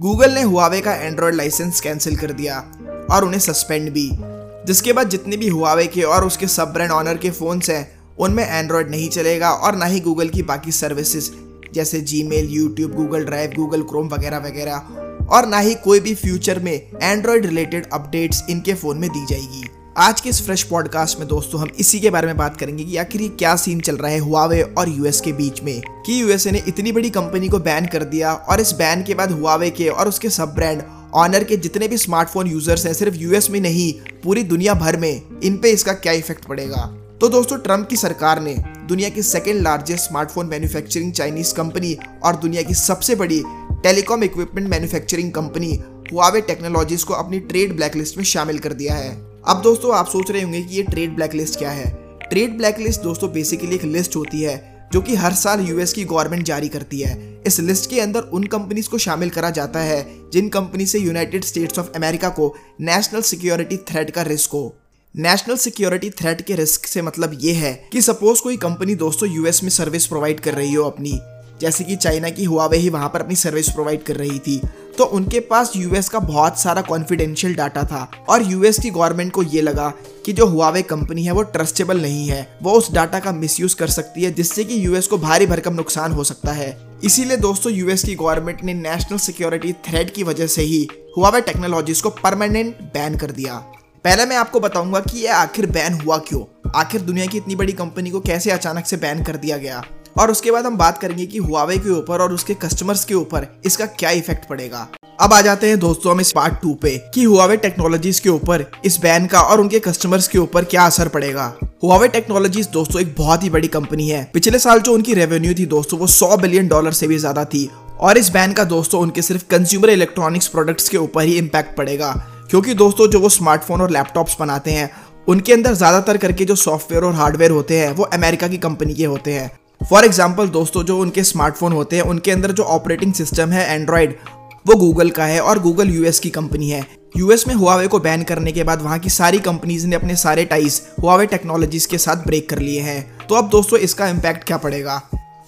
Google ने Huawei का Android licence cancel कर दिया और उन्हें सस्पेंड भी। जिसके बाद जितने भी हुआवे के और उसके सब ब्रांड ऑनर के फ़ोन्स हैं, उनमें एंड्रॉयड नहीं चलेगा और ना ही गूगल की बाकी सर्विसेज़ जैसे Gmail YouTube Google Drive Google Chrome वगैरह वगैरह और ना ही कोई भी फ्यूचर में एंड्रॉयड रिलेटेड अपडेट्स इनके फ़ोन में दी जाएगी। आज के इस फ्रेश पॉडकास्ट में दोस्तों, हम इसी के बारे में बात करेंगे कि आखिर ये क्या सीन चल रहा है हुआवे और यूएस के बीच में। कि यूएसए ने इतनी बड़ी कंपनी को बैन कर दिया और इस बैन के बाद हुआवे के और उसके सब ब्रांड ऑनर के जितने भी स्मार्टफ़ोन यूज़र्स हैं, सिर्फ़ यूएस में नहीं, पूरी दुनिया भर में, इन पे इसका क्या इफ़ेक्ट पड़ेगा? तो दोस्तों ट्रंप की सरकार ने दुनिया की second largest smartphone manufacturing Chinese company और दुनिया की सबसे बड़ी telecom equipment manufacturing company Huawei technologies को अपनी ट्रेड ब्लैकलिस्ट में शामिल कर दिया है। अब दोस्तों, आप सोच रहे होंगे कि ये ट्रेड ब्लैकलिस्ट क्या है? ट्रेड ब्लैकलिस्ट दोस्तों बेसिकली एक लिस्ट होती है, जो कि हर साल यूएस की गवर्नमेंट जारी करती है। इस लिस्ट के अंदर उन कंपनीज़ को शामिल करा जाता है, जिन कंपनी से यूनाइटेड स्टेट्स ऑफ़ अमेरिका को नेशनल सिक्योरिटी थ्रेट का रिस्क हो। नेशनल सिक्योरिटी थ्रेट के रिस्क से मतलब ये है कि सपोज़ कोई कंपनी दोस्तों यूएस में सर्विस प्रोवाइड कर रही हो अपनी, जैसे कि चाइना की हुआवे ही वहाँ पर अपनी सर्विस प्रोवाइड कर रही थी। तो उनके पास यूएस का बहुत सारा कॉन्फिडेंशियल डाटा था और यूएस की गवर्नमेंट को ये लगा कि जो हुआवे कंपनी है, वो ट्रस्टेबल नहीं है। वो उस डाटा का मिसयूज कर सकती है, जिससे कि यूएस को भारी भरकम नुकसान हो सकता है। इसीलिए दोस्तों यूएस की गवर्नमेंट ने नेशनल सिक्योरिटी थ्रेड की वजह से ही हुआवे टेक्नोलॉजीज़ को परमानेंट बैन कर दिया। पहले मैं आपको बताऊँगा कि ये आखिर बैन हुआ क्यों? आखिर दुनिया की इतनी बड़ी कंपनी को कैसे अचानक से बैन कर दिया गया? और उसके बाद हम बात करेंगे कि हुआवे के ऊपर और उसके कस्टमर्स के ऊपर इसका क्या इफ़ेक्ट पड़ेगा। अब आ जाते हैं दोस्तों हम इस पार्ट टू पे कि हुआवे टेक्नोलॉजीज़ के ऊपर, इस बैन का और उनके कस्टमर्स के ऊपर क्या असर पड़ेगा। हुआवे टेक्नोलॉजीज़ दोस्तों एक बहुत ही बड़ी कंपनी है। पिछले साल जो उनकी रेवेन्यू थी दोस्तों वो 100 बिलियन डॉलर से भी ज़्यादा थी और इस बैन का दोस्तों उनके सिर्फ़ कंज्यूमर इलेक्ट्रॉनिक्स प्रोडक्ट्स के ऊपर ही इम्पैक्ट पड़ेगा। क्योंकि दोस्तों जो वो स्मार्टफ़ोन और लैपटॉप्स बनाते हैं, उनके अंदर ज़्यादातर करके जो सॉफ्टवेयर और हार्डवेयर होते हैं वो अमेरिका की कंपनी के होते हैं। फॉर एग्ज़ाम्पल दोस्तों, जो उनके स्मार्टफ़ोन होते हैं, उनके अंदर जो ऑपरेटिंग सिस्टम है एंड्रॉयड वो गूगल का है और गूगल यूएस की कंपनी है। यूएस में हुआवे को बैन करने के बाद वहाँ की सारी कंपनीज़ ने अपने सारे टाइज हुआवे टेक्नोलॉजीज़ के साथ ब्रेक कर लिए हैं। तो अब दोस्तों, इसका इम्पैक्ट क्या पड़ेगा?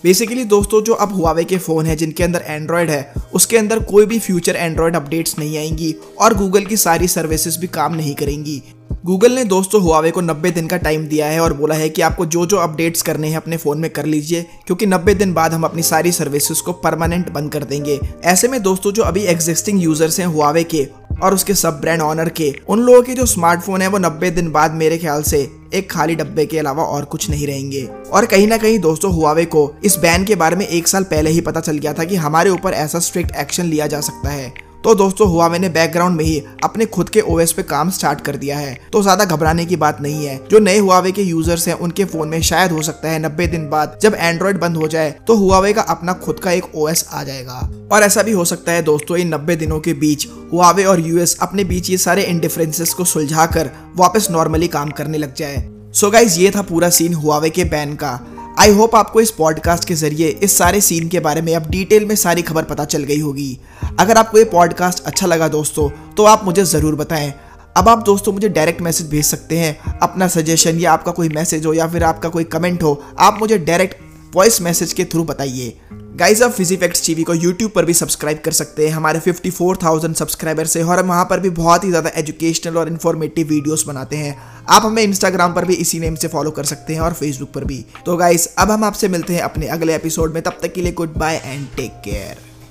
बेसिकली दोस्तों, जो अब हुआवे के फ़ोन है, जिनके अंदर एंड्रॉयड है, उसके अंदर कोई भी फ्यूचर एंड्रॉयड अपडेट्स नहीं आएँगी और गूगल की सारी सर्विसेज़ भी काम नहीं करेंगी। गूगल ने दोस्तों हुआवे को 90 दिन का टाइम दिया है और बोला है कि आपको जो जो अपडेट्स करने हैं अपने फ़ोन में कर लीजिए, क्योंकि 90 दिन बाद हम अपनी सारी सर्विसेज़ को परमानेंट बंद कर देंगे। ऐसे में दोस्तों जो अभी एग्जिस्टिंग यूज़र्स हैं हुआवे के और उसके सब ब्रांड ऑनर के, उन लोगों के जो स्मार्टफ़ोन है वो 90 दिन बाद मेरे ख्याल से एक खाली डब्बे के अलावा और कुछ नहीं रहेंगे। और कहीं ना कहीं दोस्तों हुआवे को इस बैन के बारे में एक साल पहले ही पता चल गया था कि हमारे ऊपर ऐसा स्ट्रिक्ट एक्शन लिया जा सकता है। तो दोस्तों हुआवे ने बैकग्राउंड में ही अपने खुद के ओएस पे काम स्टार्ट कर दिया है। तो ज़्यादा घबराने की बात नहीं है। जो नए हुआवे के यूज़र्स हैं, उनके फ़ोन में शायद हो सकता है नब्बे दिन बाद जब एंड्रॉइड बंद हो जाए तो हुआवे का अपना खुद का एक ओएस आ जाएगा। और ऐसा भी हो सकता है दोस्तों, इन नब्बे दिनों के बीच हुआवे और यूएस अपने बीच ये सारे इंडिफरेंसेस को सुलझा कर वापस नॉर्मली काम करने लग जाए। सो so गाइज़ ये था पूरा सीन हुआवे के बैन का। आई होप आपको इस पॉडकास्ट के ज़रिए, इस सारे सीन के बारे में अब डिटेल में सारी खबर पता चल गई होगी। अगर आपको ये पॉडकास्ट अच्छा लगा दोस्तों तो आप मुझे ज़रूर बताएँ। अब आप दोस्तों मुझे डायरेक्ट मैसेज भेज सकते हैं, अपना सजेशन या आपका कोई मैसेज हो या फिर आपका कोई कमेंट हो, आप मुझे डायरेक्ट वॉइस मैसेज के थ्रू बताइए। गाइज़ आप फिजीफैक्ट्स टीवी को यूट्यूब पर भी सब्सक्राइब कर सकते हैं। हमारे 54,000 सब्सक्राइबर्स से और हम वहाँ पर भी बहुत ही ज़्यादा एजुकेशनल और इन्फॉर्मेटिव वीडियोस बनाते हैं। आप हमें इंस्टाग्राम पर भी इसी नेम से फॉलो कर सकते हैं और फेसबुक पर भी। तो गाइज़ अब हम आपसे मिलते हैं अपने अगले एपिसोड में। तब तक के लिए goodbye and take care